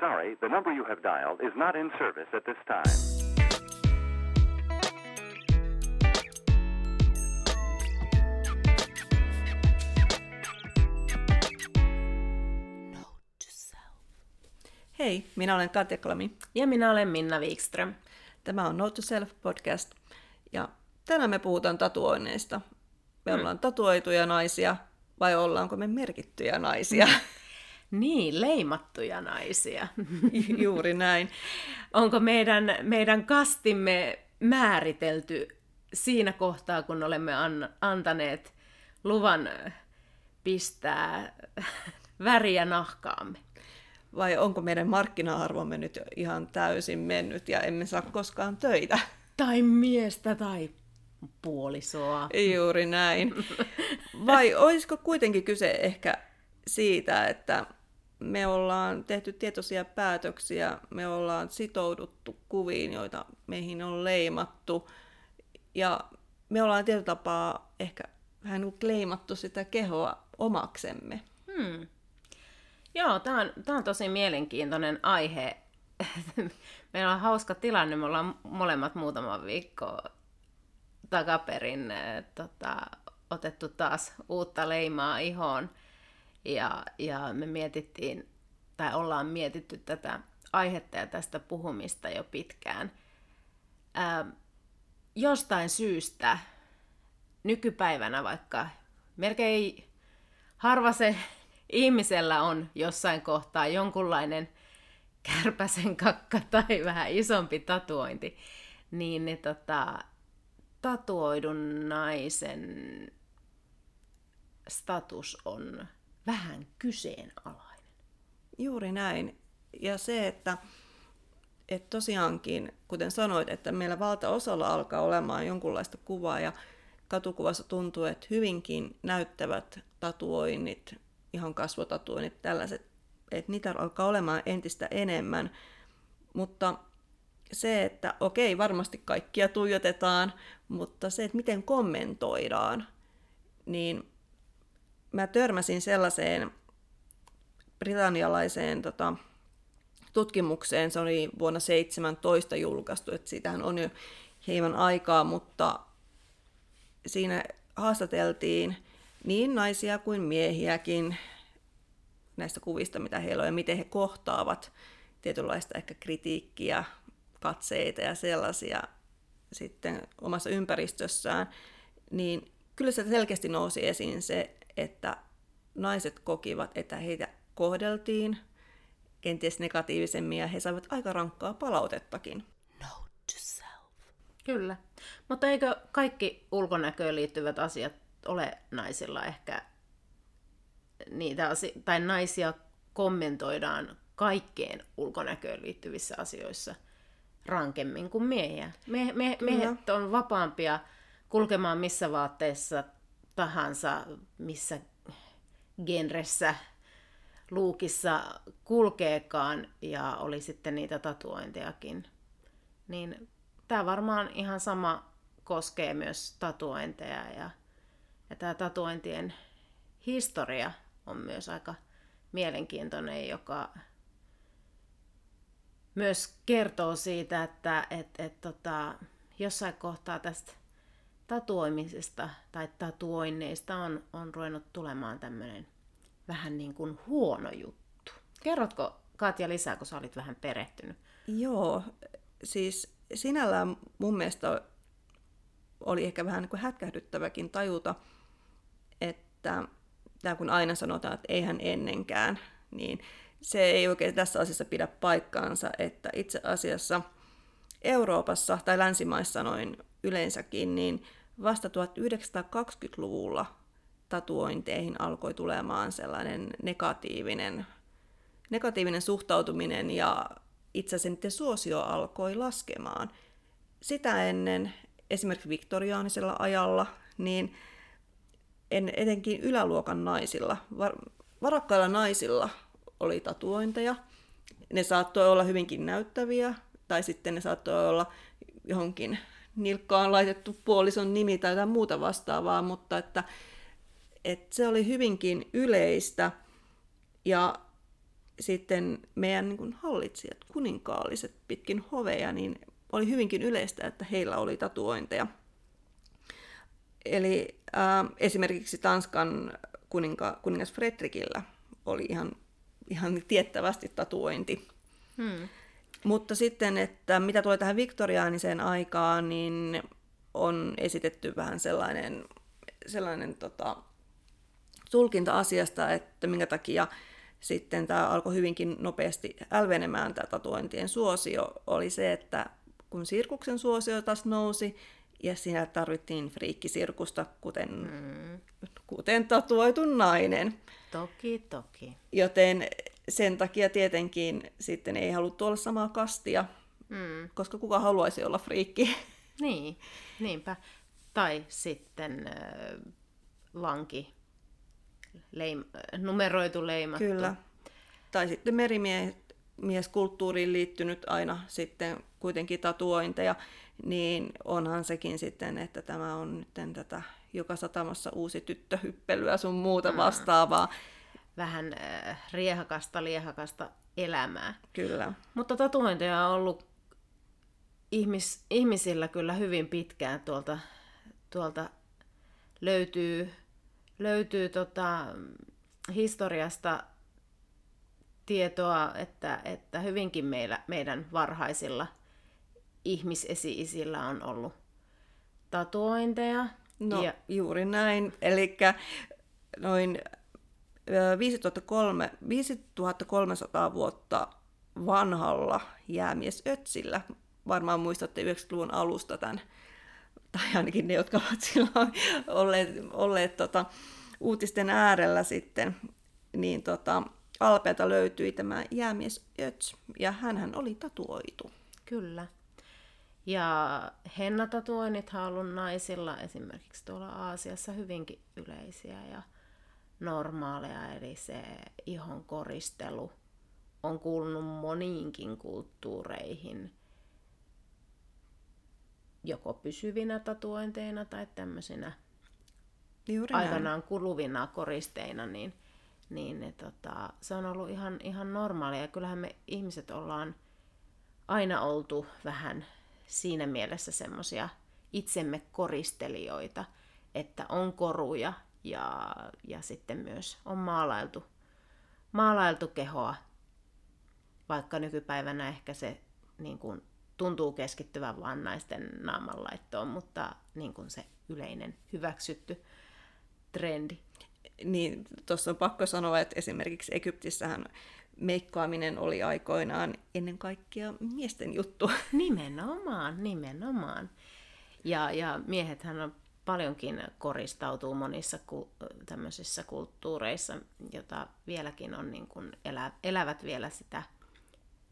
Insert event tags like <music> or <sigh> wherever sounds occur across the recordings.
sorry, the number you have dialed is not in service at this time. Hei, minä olen Katja Klami. Ja minä olen Minna Wikström. Tämä on Note to Self podcast. Ja tänään me puhutaan tatuoinneista. Me hmm. ollaan tatuoituja naisia vai ollaanko me merkittyjä naisia? <laughs> Niin, leimattuja naisia. <laughs> Juuri näin. Onko meidän, meidän kastimme määritelty siinä kohtaa, kun olemme an, antaneet luvan pistää <laughs> väriä nahkaamme? Vai onko meidän markkina-arvomme nyt ihan täysin mennyt ja emme saa koskaan töitä? Tai miestä tai puolisoa. Juuri näin. Vai olisiko kuitenkin kyse ehkä siitä, että me ollaan tehty tietoisia päätöksiä, me ollaan sitouduttu kuviin, joita meihin on leimattu, ja me ollaan tietotapaa ehkä vähän niin sitä kehoa omaksemme. Hmm. Joo, tämä on, on tosi mielenkiintoinen aihe. <laughs> Meillä on hauska tilanne, me ollaan molemmat muutama viikko takaperin äh, tota, otettu taas uutta leimaa ihoon. Ja, ja me mietittiin, tai ollaan mietitty tätä aihetta ja tästä puhumista jo pitkään. Ää, jostain syystä nykypäivänä vaikka melkein harva se <laughs> ihmisellä on jossain kohtaa jonkunlainen kärpäsen kakka <laughs> tai vähän isompi tatuointi, niin ne tota, tatuoidun naisen status on vähän kyseenalainen. Juuri näin. Ja se, että, että tosiaankin, kuten sanoit, että meillä valtaosalla alkaa olemaan jonkunlaista kuvaa ja katukuvassa tuntuu, että hyvinkin näyttävät tatuoinnit, ihan kasvotatuoinnit, tällaiset, että niitä alkaa olemaan entistä enemmän. Mutta se, että okei, varmasti kaikkia tuijotetaan, mutta se, että miten kommentoidaan, niin mä törmäsin sellaiseen britannialaiseen tota, tutkimukseen, se oli vuonna 17 julkaistu, että siitähän on jo hieman aikaa, mutta siinä haastateltiin niin naisia kuin miehiäkin näistä kuvista, mitä heillä on ja miten he kohtaavat tietynlaista ehkä kritiikkiä, katseita ja sellaisia sitten omassa ympäristössään, niin kyllä se selkeästi nousi esiin se, että naiset kokivat, että heitä kohdeltiin kenties negatiivisemmin ja he saivat aika rankkaa palautettakin. Note to self. Kyllä. Mutta eikö kaikki ulkonäköön liittyvät asiat ole naisilla ehkä niitä asi- tai naisia kommentoidaan kaikkeen ulkonäköön liittyvissä asioissa rankemmin kuin miehiä. Me, me, miehet on vapaampia kulkemaan missä vaatteessa tahansa, missä genressä, luukissa kulkeekaan ja oli sitten niitä tatuointejakin. Niin tämä varmaan ihan sama koskee myös tatuointeja ja, ja tämä tatuointien historia on myös aika mielenkiintoinen, joka myös kertoo siitä, että et, et, tota, jossain kohtaa tästä tatuoimisesta tai tatuoinneista on, on ruvennut tulemaan tämmöinen vähän niin kuin huono juttu. Kerrotko Katja lisää, kun sä olit vähän perehtynyt? Joo, siis sinällään mun mielestä oli ehkä vähän niin kuin hätkähdyttäväkin tajuta, että tämä kun aina sanotaan, että eihän ennenkään, niin se ei oikein tässä asiassa pidä paikkaansa, että itse asiassa Euroopassa tai länsimaissa noin yleensäkin, niin vasta 1920-luvulla tatuointeihin alkoi tulemaan sellainen negatiivinen, negatiivinen suhtautuminen ja itse asiassa suosio alkoi laskemaan. Sitä ennen esimerkiksi viktoriaanisella ajalla, niin en, etenkin yläluokan naisilla, var, varakkailla naisilla oli tatuointeja. Ne saattoi olla hyvinkin näyttäviä, tai sitten ne saattoi olla johonkin nilkkaan laitettu puolison nimi tai jotain muuta vastaavaa, mutta että, että se oli hyvinkin yleistä. Ja sitten meidän niin hallitsijat, kuninkaalliset pitkin hoveja, niin oli hyvinkin yleistä, että heillä oli tatuointeja. Eli äh, esimerkiksi Tanskan kuninka, kuningas Fredrikillä oli ihan, ihan tiettävästi tatuointi. Hmm. Mutta sitten, että mitä tulee tähän viktoriaaniseen aikaan, niin on esitetty vähän sellainen, sellainen tota, tulkinta asiasta, että minkä takia sitten tämä alkoi hyvinkin nopeasti älvenemään tämä tatuointien suosio, oli se, että kun sirkuksen suosio taas nousi, ja siinä tarvittiin friikkisirkusta, kuten, mm. kuten tatuoitu nainen. Toki, toki. Joten sen takia tietenkin sitten ei haluttu olla samaa kastia, mm. koska kuka haluaisi olla friikki. <laughs> Niin, niinpä. Tai sitten äh, vanki, leim, numeroitu leimattu. Kyllä. Tai sitten merimieskulttuuriin liittynyt aina sitten kuitenkin tatuointeja, niin onhan sekin sitten, että tämä on nyt tätä joka satamassa uusi tyttöhyppelyä sun muuta mm. Vähän äh, riehakasta, liehakasta elämää. Kyllä. Mutta tatuointeja on ollut ihmis, ihmisillä kyllä hyvin pitkään tuolta, tuolta löytyy, löytyy tota, historiasta tietoa, että, että hyvinkin meillä, meidän varhaisilla ihmisesi-isillä on ollut tatuointeja. No ja... juuri näin. Eli noin 5003, 5300 vuotta vanhalla jäämies Ötsillä, varmaan muistatte 90-luvun alusta tämän, tai ainakin ne, jotka ovat silloin olleet, olleet tota, uutisten äärellä sitten, niin tota, Alpeelta löytyi tämä jäämies Öts, ja hän oli tatuoitu. Kyllä. Ja hennatatuoinnithan on ollut naisilla esimerkiksi tuolla Aasiassa hyvinkin yleisiä ja normaaleja, eli se ihon koristelu on kuulunut moniinkin kulttuureihin, joko pysyvinä tatuointeina tai tämmöisinä Juuri aikanaan näin. kuluvina koristeina, niin, niin ne, tota, se on ollut ihan, ihan normaalia. Ja kyllähän me ihmiset ollaan aina oltu vähän siinä mielessä semmoisia itsemme koristelijoita, että on koruja ja, ja sitten myös on maalailtu, maalailtu kehoa, vaikka nykypäivänä ehkä se niin kuin, tuntuu keskittyvän vain naisten naamanlaittoon, mutta niin kuin se yleinen hyväksytty trendi. Niin, tuossa on pakko sanoa, että esimerkiksi Egyptissähän meikkaaminen oli aikoinaan ennen kaikkea miesten juttu. Nimenomaan, nimenomaan. Ja, ja miehethän on paljonkin koristautuu monissa ku, tämmöisissä kulttuureissa, jota vieläkin on niin kuin elä, elävät vielä sitä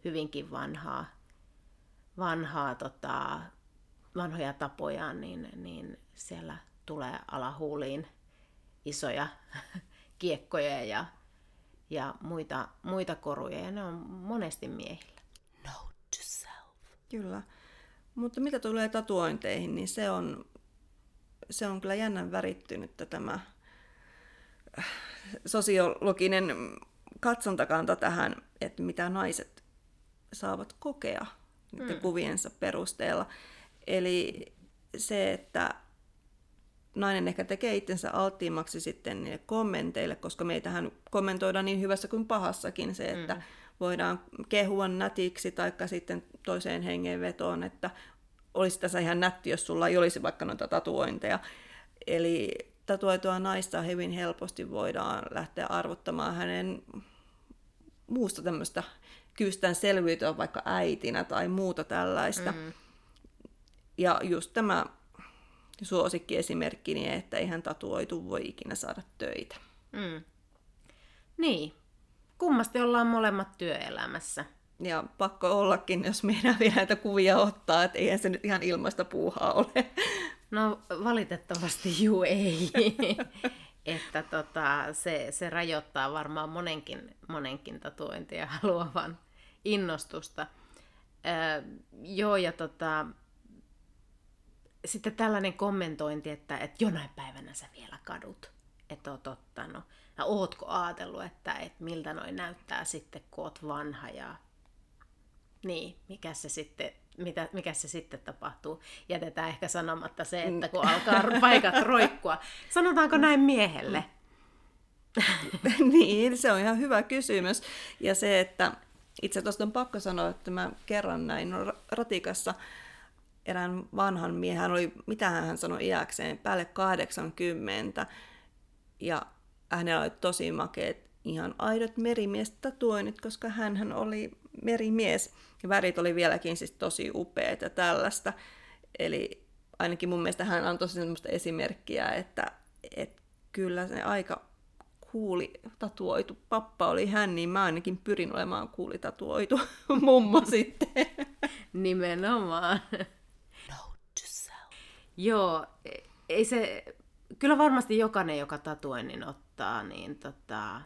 hyvinkin vanhaa, vanhaa tota, vanhoja tapojaan, niin, niin siellä tulee alahuuliin isoja <laughs> kiekkoja ja ja muita, muita koruja, ja ne on monesti miehillä. Note to self. Kyllä. Mutta mitä tulee tatuointeihin, niin se on, se on kyllä jännän värittynyt tämä äh, sosiologinen katsontakanta tähän, että mitä naiset saavat kokea mm. kuviensa perusteella. Eli se, että nainen ehkä tekee itsensä alttiimmaksi sitten niille kommenteille, koska meitähän kommentoidaan niin hyvässä kuin pahassakin se, että mm. voidaan kehua nätiksi tai sitten toiseen hengenvetoon, että olisi tässä ihan nätti, jos sulla ei olisi vaikka noita tatuointeja. Eli tatuoitua naista hyvin helposti voidaan lähteä arvottamaan hänen muusta tämmöistä kyvystään selviytyä vaikka äitinä tai muuta tällaista. Mm. Ja just tämä suosikkiesimerkkini, että eihän tatuoitu voi ikinä saada töitä. Mm. Niin. Kummasti ollaan molemmat työelämässä. Ja pakko ollakin, jos meidän vielä näitä kuvia ottaa, että eihän se nyt ihan ilmaista puuhaa ole. No valitettavasti juu ei. <laughs> että tota, se, se rajoittaa varmaan monenkin, monenkin tatuointia haluavan innostusta. Öö, joo, ja tota, sitten tällainen kommentointi, että, että jonain päivänä sä vielä kadut, että oot ottanut. ja ootko ajatellut, että, että miltä noin näyttää sitten, kun oot vanha ja niin, mikä se sitten mitä, mikä se sitten tapahtuu. Jätetään ehkä sanomatta se, että kun alkaa paikat roikkua. Sanotaanko näin miehelle? <laughs> niin, se on ihan hyvä kysymys. Ja se, että itse tuosta on pakko sanoa, että mä kerran näin ratikassa erään vanhan miehen, oli, mitä hän sanoi iäkseen, päälle 80, ja hänellä oli tosi makeet, ihan aidot merimiestä-tatuoinnit, koska hän oli merimies, ja värit oli vieläkin siis tosi upeat ja tällaista. Eli ainakin mun mielestä hän antoi sellaista esimerkkiä, että, että kyllä se aika kuuli tatuoitu pappa oli hän, niin mä ainakin pyrin olemaan kuuli tatuoitu <laughs> mummo sitten. Nimenomaan. Note to self. Joo, ei se, kyllä varmasti jokainen, joka tatuoinnin ottaa, niin tota,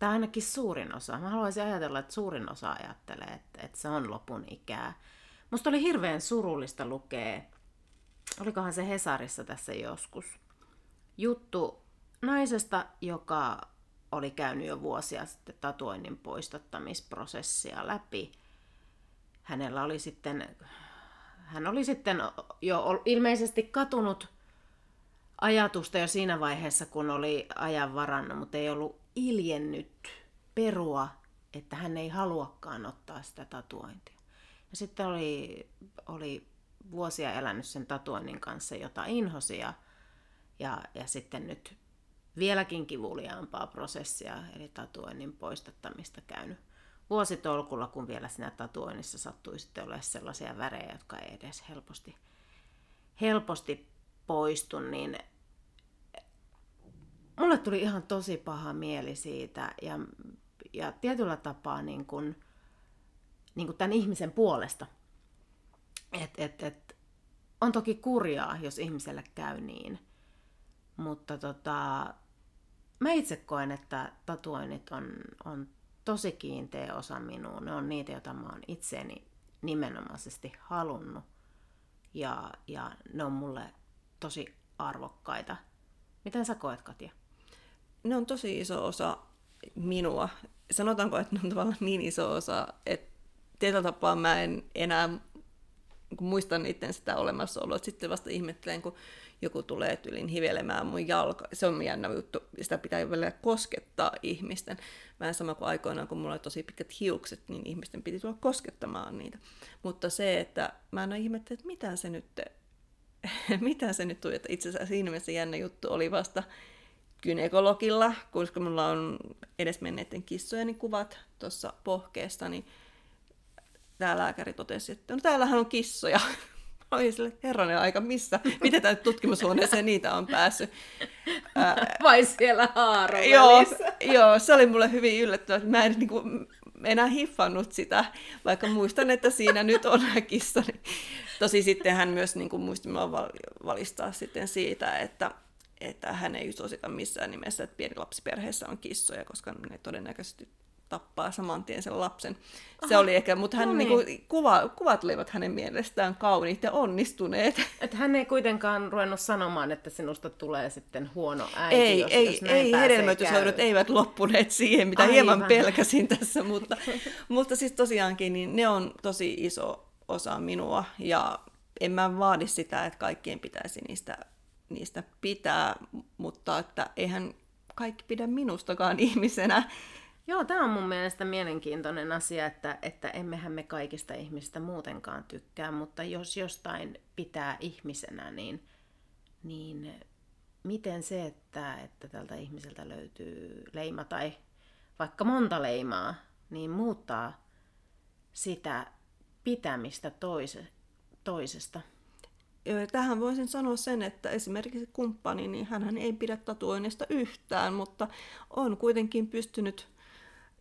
tai ainakin suurin osa. Mä haluaisin ajatella, että suurin osa ajattelee, että, että se on lopun ikää. Musta oli hirveän surullista lukea, olikohan se Hesarissa tässä joskus, juttu naisesta, joka oli käynyt jo vuosia sitten tatuoinnin poistattamisprosessia läpi. Hänellä oli sitten, hän oli sitten jo ilmeisesti katunut ajatusta jo siinä vaiheessa, kun oli ajan varannut, mutta ei ollut iljennyt perua, että hän ei haluakaan ottaa sitä tatuointia. Ja sitten oli, oli vuosia elänyt sen tatuoinnin kanssa, jota inhosi ja, ja, ja sitten nyt vieläkin kivuliaampaa prosessia, eli tatuoinnin poistattamista käynyt vuositolkulla, kun vielä siinä tatuoinnissa sattui sitten olemaan sellaisia värejä, jotka ei edes helposti, helposti poistu, niin mulle tuli ihan tosi paha mieli siitä ja, ja tietyllä tapaa niin kuin, niin kuin tämän ihmisen puolesta. Et, et, et, on toki kurjaa, jos ihmiselle käy niin, mutta tota, mä itse koen, että tatuoinnit on, on tosi kiinteä osa minua. Ne on niitä, joita mä oon itseeni nimenomaisesti halunnut. Ja, ja ne on mulle tosi arvokkaita. Miten sä koet, Katja? Ne on tosi iso osa minua. Sanotaanko, että ne on tavallaan niin iso osa, että tietyllä tapaa mä en enää kun muistan itse sitä olemassaoloa, että sitten vasta ihmettelen, kun joku tulee tylin hivelemään mun jalka. Se on jännä juttu, sitä pitää vielä koskettaa ihmisten. Vähän sama kuin aikoinaan, kun mulla oli tosi pitkät hiukset, niin ihmisten piti tulla koskettamaan niitä. Mutta se, että mä en ihmettele, että mitä se nyt, <laughs> mitä se nyt tuli, että itse asiassa siinä mielessä jännä juttu oli vasta gynekologilla, koska mulla on edesmenneiden kissojeni kuvat tuossa pohkeesta, niin tämä lääkäri totesi, että no täällähän on kissoja. <laughs> Oi sille, herranen aika, missä? Miten tämä tutkimushuoneeseen niitä on päässyt? Vai siellä haaron joo, joo, se oli mulle hyvin yllättävää. Mä en niin kuin, enää hiffannut sitä, vaikka muistan, että siinä nyt on <laughs> kissa. Tosi sitten hän myös niin kuin, muisti valistaa sitten siitä, että että hän ei suosita missään nimessä, että pieni lapsiperheessä on kissoja, koska ne todennäköisesti tappaa saman tien sen lapsen. Aha, se oli ehkä, mutta hän, no niin. Niin kuva, kuvat olivat hänen mielestään kauniit ja onnistuneet. <laughs> Että hän ei kuitenkaan ruvennut sanomaan, että sinusta tulee sitten huono äiti, ei, jos, ei, jos ei hedelmöityshoidot eivät loppuneet siihen, mitä Aivan. hieman pelkäsin tässä, mutta, <laughs> mutta siis tosiaankin niin ne on tosi iso osa minua ja en mä vaadi sitä, että kaikkien pitäisi niistä niistä pitää, mutta että eihän kaikki pidä minustakaan <laughs> ihmisenä. Joo, tämä on mun mielestä mielenkiintoinen asia, että, että emmehän me kaikista ihmistä muutenkaan tykkää, mutta jos jostain pitää ihmisenä, niin, niin miten se, että, että tältä ihmiseltä löytyy leima tai vaikka monta leimaa, niin muuttaa sitä pitämistä toise, toisesta? Tähän voisin sanoa sen, että esimerkiksi kumppani, niin hän ei pidä tatuoinnista yhtään, mutta on kuitenkin pystynyt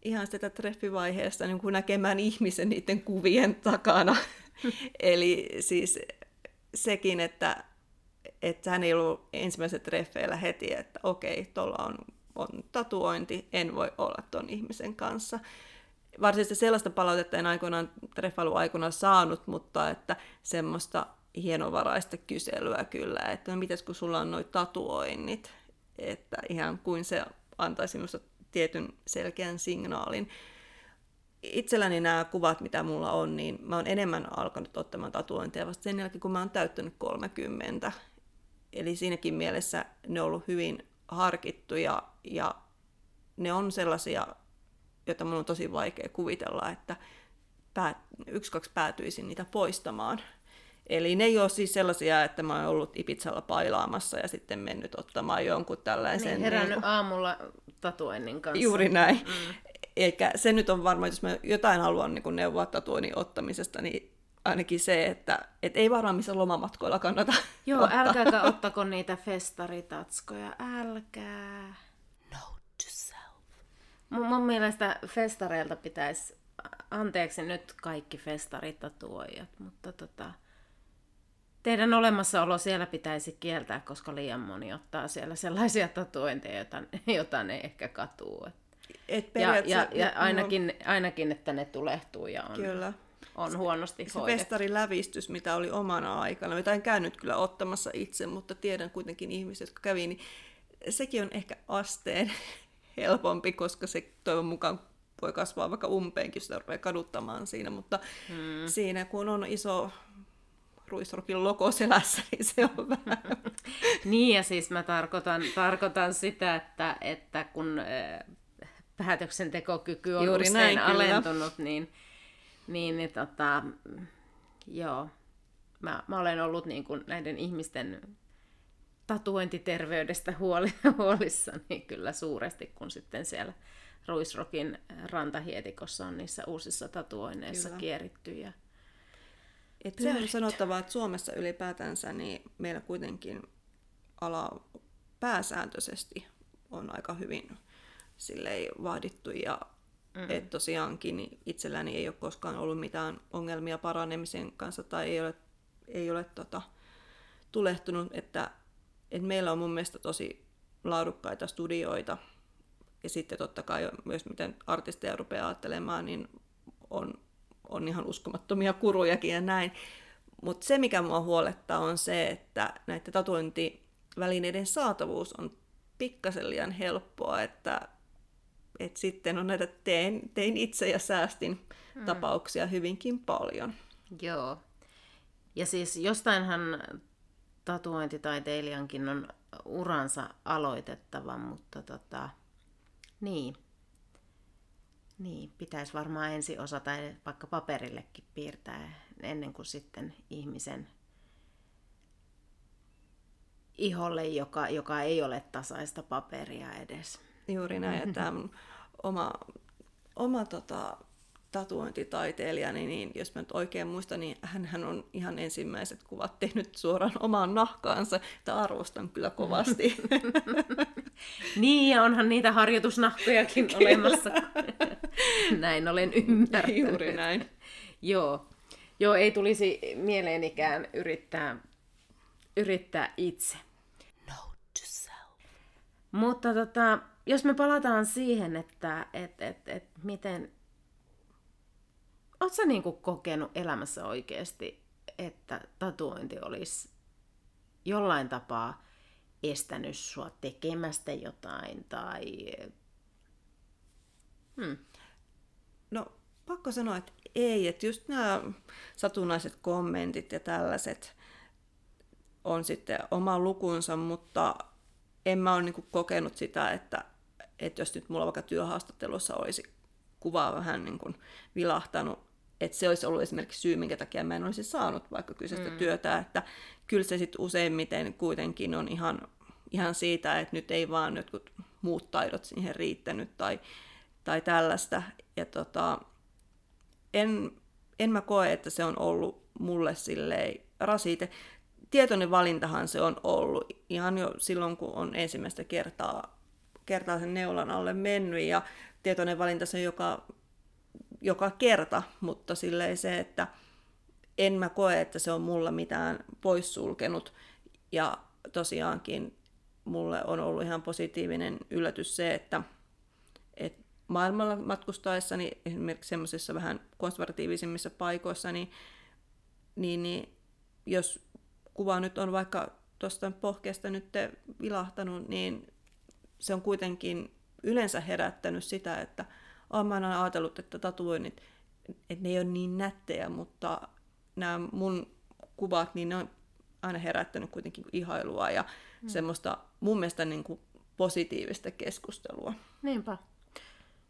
ihan sitä treffivaiheesta niin kuin näkemään ihmisen niiden kuvien takana. <laughs> Eli siis sekin, että, että hän ei ollut ensimmäisellä treffeillä heti, että okei, tuolla on, on tatuointi, en voi olla tuon ihmisen kanssa. Varsinaisesti sellaista palautetta en aikoinaan treffailuaikana saanut, mutta että semmoista hienovaraista kyselyä kyllä, että no mitäs kun sulla on noin tatuoinnit, että ihan kuin se antaisi minusta tietyn selkeän signaalin. Itselläni nämä kuvat, mitä mulla on, niin mä oon enemmän alkanut ottamaan tatuointeja vasta sen jälkeen, kun mä oon täyttänyt 30. Eli siinäkin mielessä ne on ollut hyvin harkittuja ja ne on sellaisia, joita mun on tosi vaikea kuvitella, että yksi kaksi päätyisin niitä poistamaan. Eli ne ei ole siis sellaisia, että mä oon ollut Ipitsalla pailaamassa ja sitten mennyt ottamaan jonkun tällaisen... Niin, herännyt niin kuin... aamulla tatuoinnin kanssa. Juuri näin. Mm. Eikä se nyt on varmaan, jos mä jotain haluan niin neuvoa tatuoinnin ottamisesta, niin ainakin se, että et ei varmaan missä lomamatkoilla kannata Joo, ottaa. älkääkä ottako niitä festaritatskoja, älkää. Note to self. Mun, mun mielestä festareilta pitäisi, anteeksi nyt kaikki festaritatuojat, mutta tota, teidän olemassaolo siellä pitäisi kieltää, koska liian moni ottaa siellä sellaisia tatuointeja, joita, joita ne ehkä katuu. Et ja, ja, ja ainakin, ainakin, että ne tulehtuu ja on, Kyllä. on huonosti se hoidettu. festarilävistys, mitä oli omana aikana, mitä en käynyt kyllä ottamassa itse, mutta tiedän kuitenkin ihmiset, jotka kävi, niin sekin on ehkä asteen <laughs> helpompi, koska se toivon mukaan voi kasvaa vaikka umpeenkin, jos sitä rupeaa kaduttamaan siinä, mutta hmm. siinä kun on iso ruisrokin logo selässä, niin se on vähän... niin, ja siis mä tarkoitan, tarkoitan sitä, että, että kun päätöksentekokyky on Juuri usein näin, alentunut, niin, niin, niin tota, joo, mä, mä olen ollut niin kuin näiden ihmisten tatuointiterveydestä huoli, huolissani kyllä suuresti, kun sitten siellä Ruisrokin rantahietikossa on niissä uusissa tatuoinneissa kyllä. kieritty. Ja Et se on sanottava, että Suomessa ylipäätänsä niin meillä kuitenkin ala pääsääntöisesti on aika hyvin sillei vaadittu. Ja mm. et tosiaankin niin itselläni ei ole koskaan ollut mitään ongelmia paranemisen kanssa tai ei ole, ei ole tota, tulehtunut, että et meillä on mun mielestä tosi laadukkaita studioita. Ja sitten totta kai myös miten artisteja rupeaa ajattelemaan, niin on, on ihan uskomattomia kurujakin ja näin. Mutta se, mikä mua huolettaa, on se, että näiden tatuointivälineiden saatavuus on pikkasen liian helppoa, että, että sitten on näitä tein, tein itse ja säästin mm. tapauksia hyvinkin paljon. Joo. Ja siis jostainhan tatuointitaiteilijankin on uransa aloitettava, mutta tota, niin. Niin, pitäisi varmaan ensin osata vaikka paperillekin piirtää ennen kuin sitten ihmisen iholle, joka, joka ei ole tasaista paperia edes. Juuri näin, että <laughs> oma, oma tota, tatuointitaiteilijani, niin jos mä nyt oikein muistan, niin hän on ihan ensimmäiset kuvat tehnyt suoraan omaan nahkaansa, että arvostan kyllä kovasti. <laughs> niin, ja onhan niitä harjoitusnahkojakin olemassa. <laughs> näin olen ymmärtänyt. Juuri näin. Joo. Joo, ei tulisi mieleenikään yrittää, yrittää itse. Note to self. Mutta tota, jos me palataan siihen, että et, et, et, miten Oletko sä niinku kokenut elämässä oikeasti, että tatuointi olisi jollain tapaa estänyt sua tekemästä jotain tai... Hmm. No, pakko sanoa, että ei. Että just nämä satunnaiset kommentit ja tällaiset on sitten oma lukunsa, mutta en mä ole niinku kokenut sitä, että, että jos nyt mulla vaikka työhaastattelussa olisi kuvaa vähän niin kuin vilahtanut, että se olisi ollut esimerkiksi syy, minkä takia mä en olisi saanut vaikka kyseistä mm. työtä, että kyllä se sitten useimmiten kuitenkin on ihan, ihan siitä, että nyt ei vaan jotkut muut taidot siihen riittänyt tai, tai tällaista. Ja tota, en, en mä koe, että se on ollut mulle silleen rasite. Tietoinen valintahan se on ollut ihan jo silloin, kun on ensimmäistä kertaa, kertaa sen neulan alle mennyt ja tietoinen valinta se, joka joka kerta, mutta silleen se, että en mä koe, että se on mulla mitään poissulkenut. Ja tosiaankin mulle on ollut ihan positiivinen yllätys se, että, että maailmalla matkustaessani, esimerkiksi semmoisissa vähän konservatiivisimmissa paikoissa, niin, niin, niin jos kuva nyt on vaikka tuosta pohkeesta nyt vilahtanut, niin se on kuitenkin yleensä herättänyt sitä, että oh, mä oon aina ajatellut, että tatuoinnit, että ne ei ole niin nättejä, mutta nämä mun kuvat, niin ne on aina herättänyt kuitenkin ihailua ja mm. semmoista mun mielestä niin kuin positiivista keskustelua. Niinpä.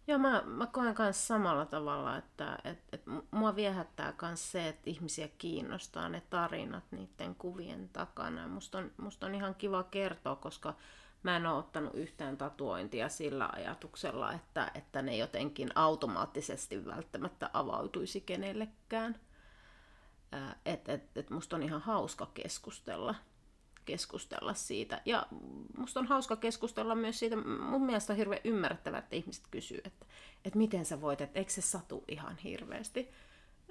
Joo, mä, mä koen myös samalla tavalla, että et, et mua viehättää myös se, että ihmisiä kiinnostaa ne tarinat niiden kuvien takana. Musta on, musta on ihan kiva kertoa, koska mä en ole ottanut yhtään tatuointia sillä ajatuksella, että, että ne jotenkin automaattisesti välttämättä avautuisi kenellekään. Että et, et musta on ihan hauska keskustella keskustella siitä. Ja musta on hauska keskustella myös siitä, mun mielestä on hirveän ymmärrettävää, että ihmiset kysyy, että, että miten sä voit, että eikö se satu ihan hirveästi.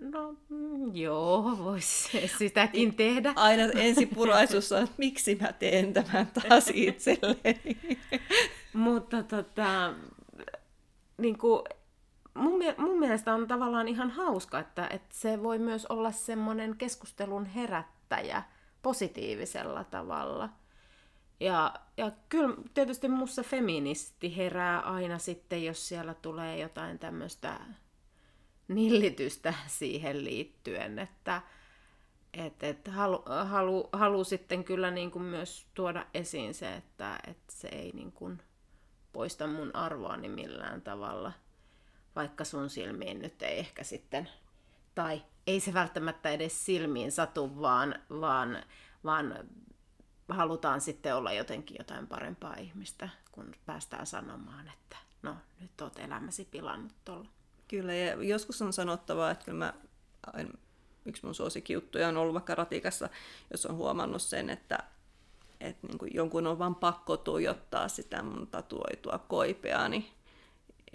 No mm, joo, voisi sitäkin tehdä. Aina ensipuraisuus on, että miksi mä teen tämän taas itselleni. <laughs> Mutta tota, niin kuin, mun, mun mielestä on tavallaan ihan hauska, että, että se voi myös olla semmoinen keskustelun herättäjä – positiivisella tavalla. Ja, ja kyllä tietysti mussa feministi herää aina sitten, jos siellä tulee jotain tämmöistä nillitystä siihen liittyen, että et, et halu, halu, halu sitten kyllä niin kuin myös tuoda esiin se, että et se ei niin kuin poista mun arvoani millään tavalla, vaikka sun silmiin nyt ei ehkä sitten tai ei se välttämättä edes silmiin satu, vaan, vaan, vaan halutaan sitten olla jotenkin jotain parempaa ihmistä, kun päästään sanomaan, että no nyt oot elämäsi pilannut tuolla. Kyllä, ja joskus on sanottava, että kyllä mä, yksi mun suosikkijuttuja on ollut vaikka ratikassa, jos on huomannut sen, että, että niin kuin jonkun on vaan pakko tuijottaa sitä mun tatuoitua koipeani, niin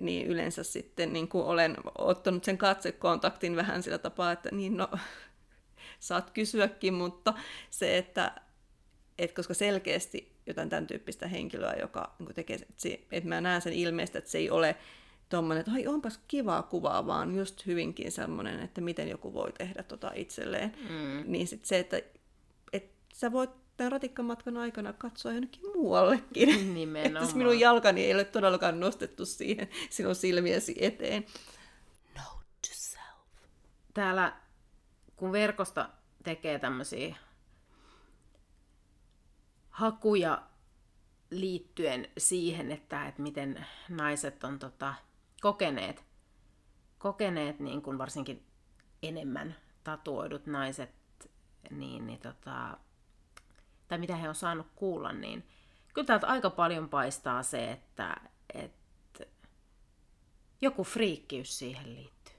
niin yleensä sitten niin kuin olen ottanut sen katsekontaktin vähän sillä tapaa, että niin no, <laughs> saat kysyäkin, mutta se, että et koska selkeästi jotain tämän tyyppistä henkilöä, joka niin tekee, että, se, että mä näen sen ilmeistä, että se ei ole tuommoinen, että ai onpas kivaa kuvaa, vaan just hyvinkin semmoinen, että miten joku voi tehdä tota itselleen. Mm. Niin sit se, että, että sä voit tämän ratikkamatkan aikana katsoa jonnekin muuallekin. <laughs> <laughs> Nimenomaan. Että minun jalkani ei ole todellakaan nostettu siihen sinun silmiesi eteen. Note to self. Täällä, kun verkosta tekee tämmöisiä hakuja liittyen siihen, että, että miten naiset on tota, kokeneet, kokeneet niin kuin varsinkin enemmän tatuoidut naiset, niin, niin tota, tai mitä he on saanut kuulla, niin kyllä täältä aika paljon paistaa se, että, että joku friikkiys siihen liittyy.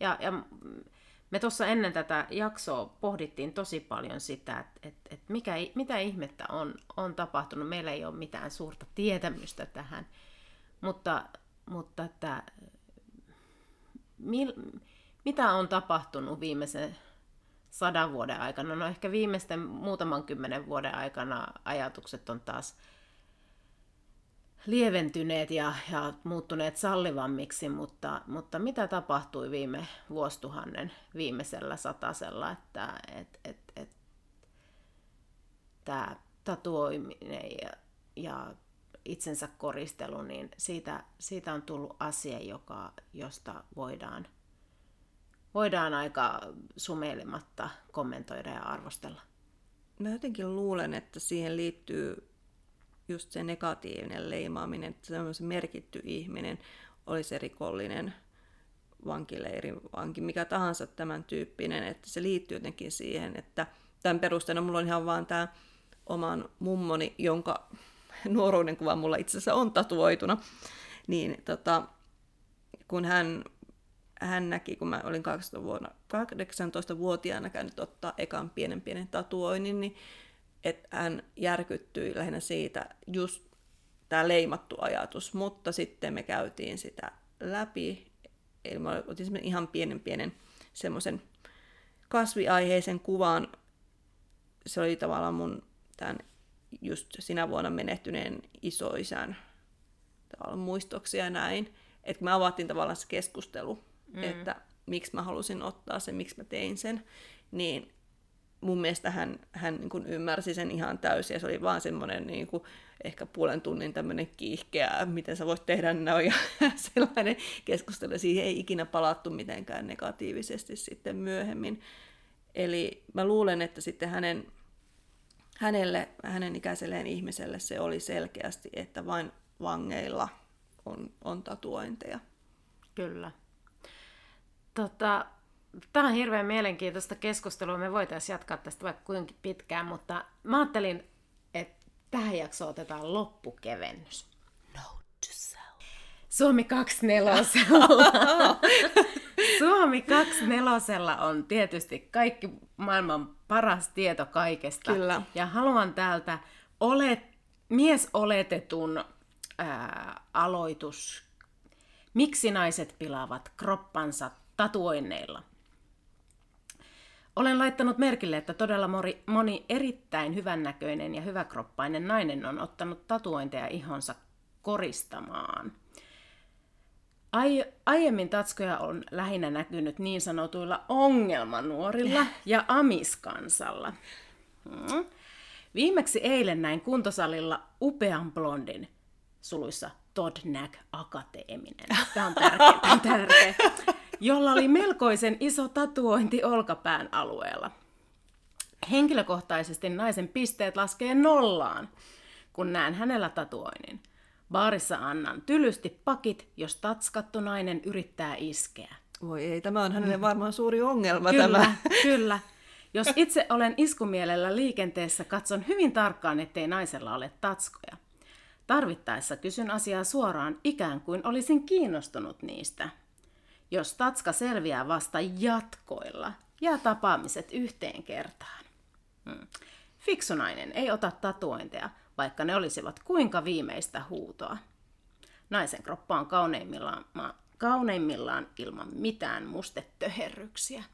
Ja, ja me tuossa ennen tätä jaksoa pohdittiin tosi paljon sitä, että, että, että mikä, mitä ihmettä on, on tapahtunut. Meillä ei ole mitään suurta tietämystä tähän, mutta, mutta että, mil, mitä on tapahtunut viimeisen sadan vuoden aikana. No ehkä viimeisten muutaman kymmenen vuoden aikana ajatukset on taas lieventyneet ja, ja muuttuneet sallivammiksi, mutta, mutta mitä tapahtui viime vuosituhannen viimeisellä satasella, että et, et, et, tämä tatuoiminen ja, ja itsensä koristelu, niin siitä, siitä on tullut asia, joka, josta voidaan – voidaan aika sumeilematta kommentoida ja arvostella. Mä jotenkin luulen, että siihen liittyy just se negatiivinen leimaaminen, että se merkitty ihminen, oli se rikollinen, vankileirin vanki, mikä tahansa tämän tyyppinen, että se liittyy jotenkin siihen, että tämän perusteena mulla on ihan vaan tämä oman mummoni, jonka <laughs> nuoruuden kuva mulla itse asiassa on tatuoituna, niin tota, kun hän hän näki, kun mä olin 18-vuotiaana käynyt ottaa ekan pienen pienen tatuoinnin, niin että hän järkyttyi lähinnä siitä just tämä leimattu ajatus, mutta sitten me käytiin sitä läpi, eli mä otin ihan pienen pienen semmoisen kasviaiheisen kuvan, se oli tavallaan mun tämän just sinä vuonna menehtyneen isoisän tavallaan muistoksia ja näin, että me avattiin tavallaan se keskustelu mm. että miksi mä halusin ottaa sen, miksi mä tein sen, niin mun mielestä hän, hän niin kuin ymmärsi sen ihan täysin, ja se oli vaan semmoinen niin kuin, ehkä puolen tunnin tämmöinen kiihkeä, miten sä voit tehdä näin, ja <laughs> sellainen keskustelu. Siihen ei ikinä palattu mitenkään negatiivisesti sitten myöhemmin. Eli mä luulen, että sitten hänen, hänelle, hänen ikäiselleen ihmiselle se oli selkeästi, että vain vangeilla on, on tatuointeja. Kyllä. Tota, Tämä on hirveän mielenkiintoista keskustelua. Me voitaisiin jatkaa tästä vaikka kuinka pitkään, mutta mä ajattelin, että tähän jaksoon otetaan loppukevennys. Note to self. Suomi 24. <laughs> Suomi 24 on tietysti kaikki maailman paras tieto kaikesta. Kyllä. Ja haluan täältä olet, miesoletetun ää, aloitus. Miksi naiset pilaavat kroppansa tatuoinneilla? Olen laittanut merkille, että todella moni, moni erittäin hyvännäköinen ja hyväkroppainen nainen on ottanut tatuointeja ihonsa koristamaan. Ai, aiemmin tatskoja on lähinnä näkynyt niin sanotuilla ongelmanuorilla ja amiskansalla. Hmm. Viimeksi eilen näin kuntosalilla upean blondin, suluissa Todd Nack Akateeminen. Tämä on tärkeä, tämä on tärkeä jolla oli melkoisen iso tatuointi olkapään alueella. Henkilökohtaisesti naisen pisteet laskee nollaan, kun näen hänellä tatuoinnin. Baarissa annan tylysti pakit, jos tatskattu nainen yrittää iskeä. Voi ei, tämä on hänelle varmaan suuri ongelma Kyllä, tämä. kyllä. Jos itse olen iskumielellä liikenteessä, katson hyvin tarkkaan, ettei naisella ole tatskoja. Tarvittaessa kysyn asiaa suoraan, ikään kuin olisin kiinnostunut niistä. Jos tatska selviää vasta jatkoilla, jää tapaamiset yhteen kertaan. Hmm. Fiksunainen ei ota tatuointeja, vaikka ne olisivat kuinka viimeistä huutoa. Naisen kroppa on kauneimmillaan, kauneimmillaan ilman mitään mustetöherryksiä.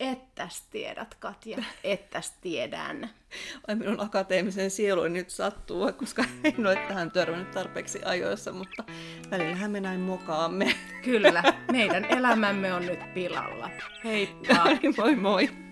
Ettäs tiedät, Katja, ettäs tiedän. Ai minun akateemisen sielu nyt sattuu, koska en ole tähän törmännyt tarpeeksi ajoissa, mutta välillähän me näin mokaamme. Kyllä, meidän elämämme on nyt pilalla. Heippa! <laughs> moi moi!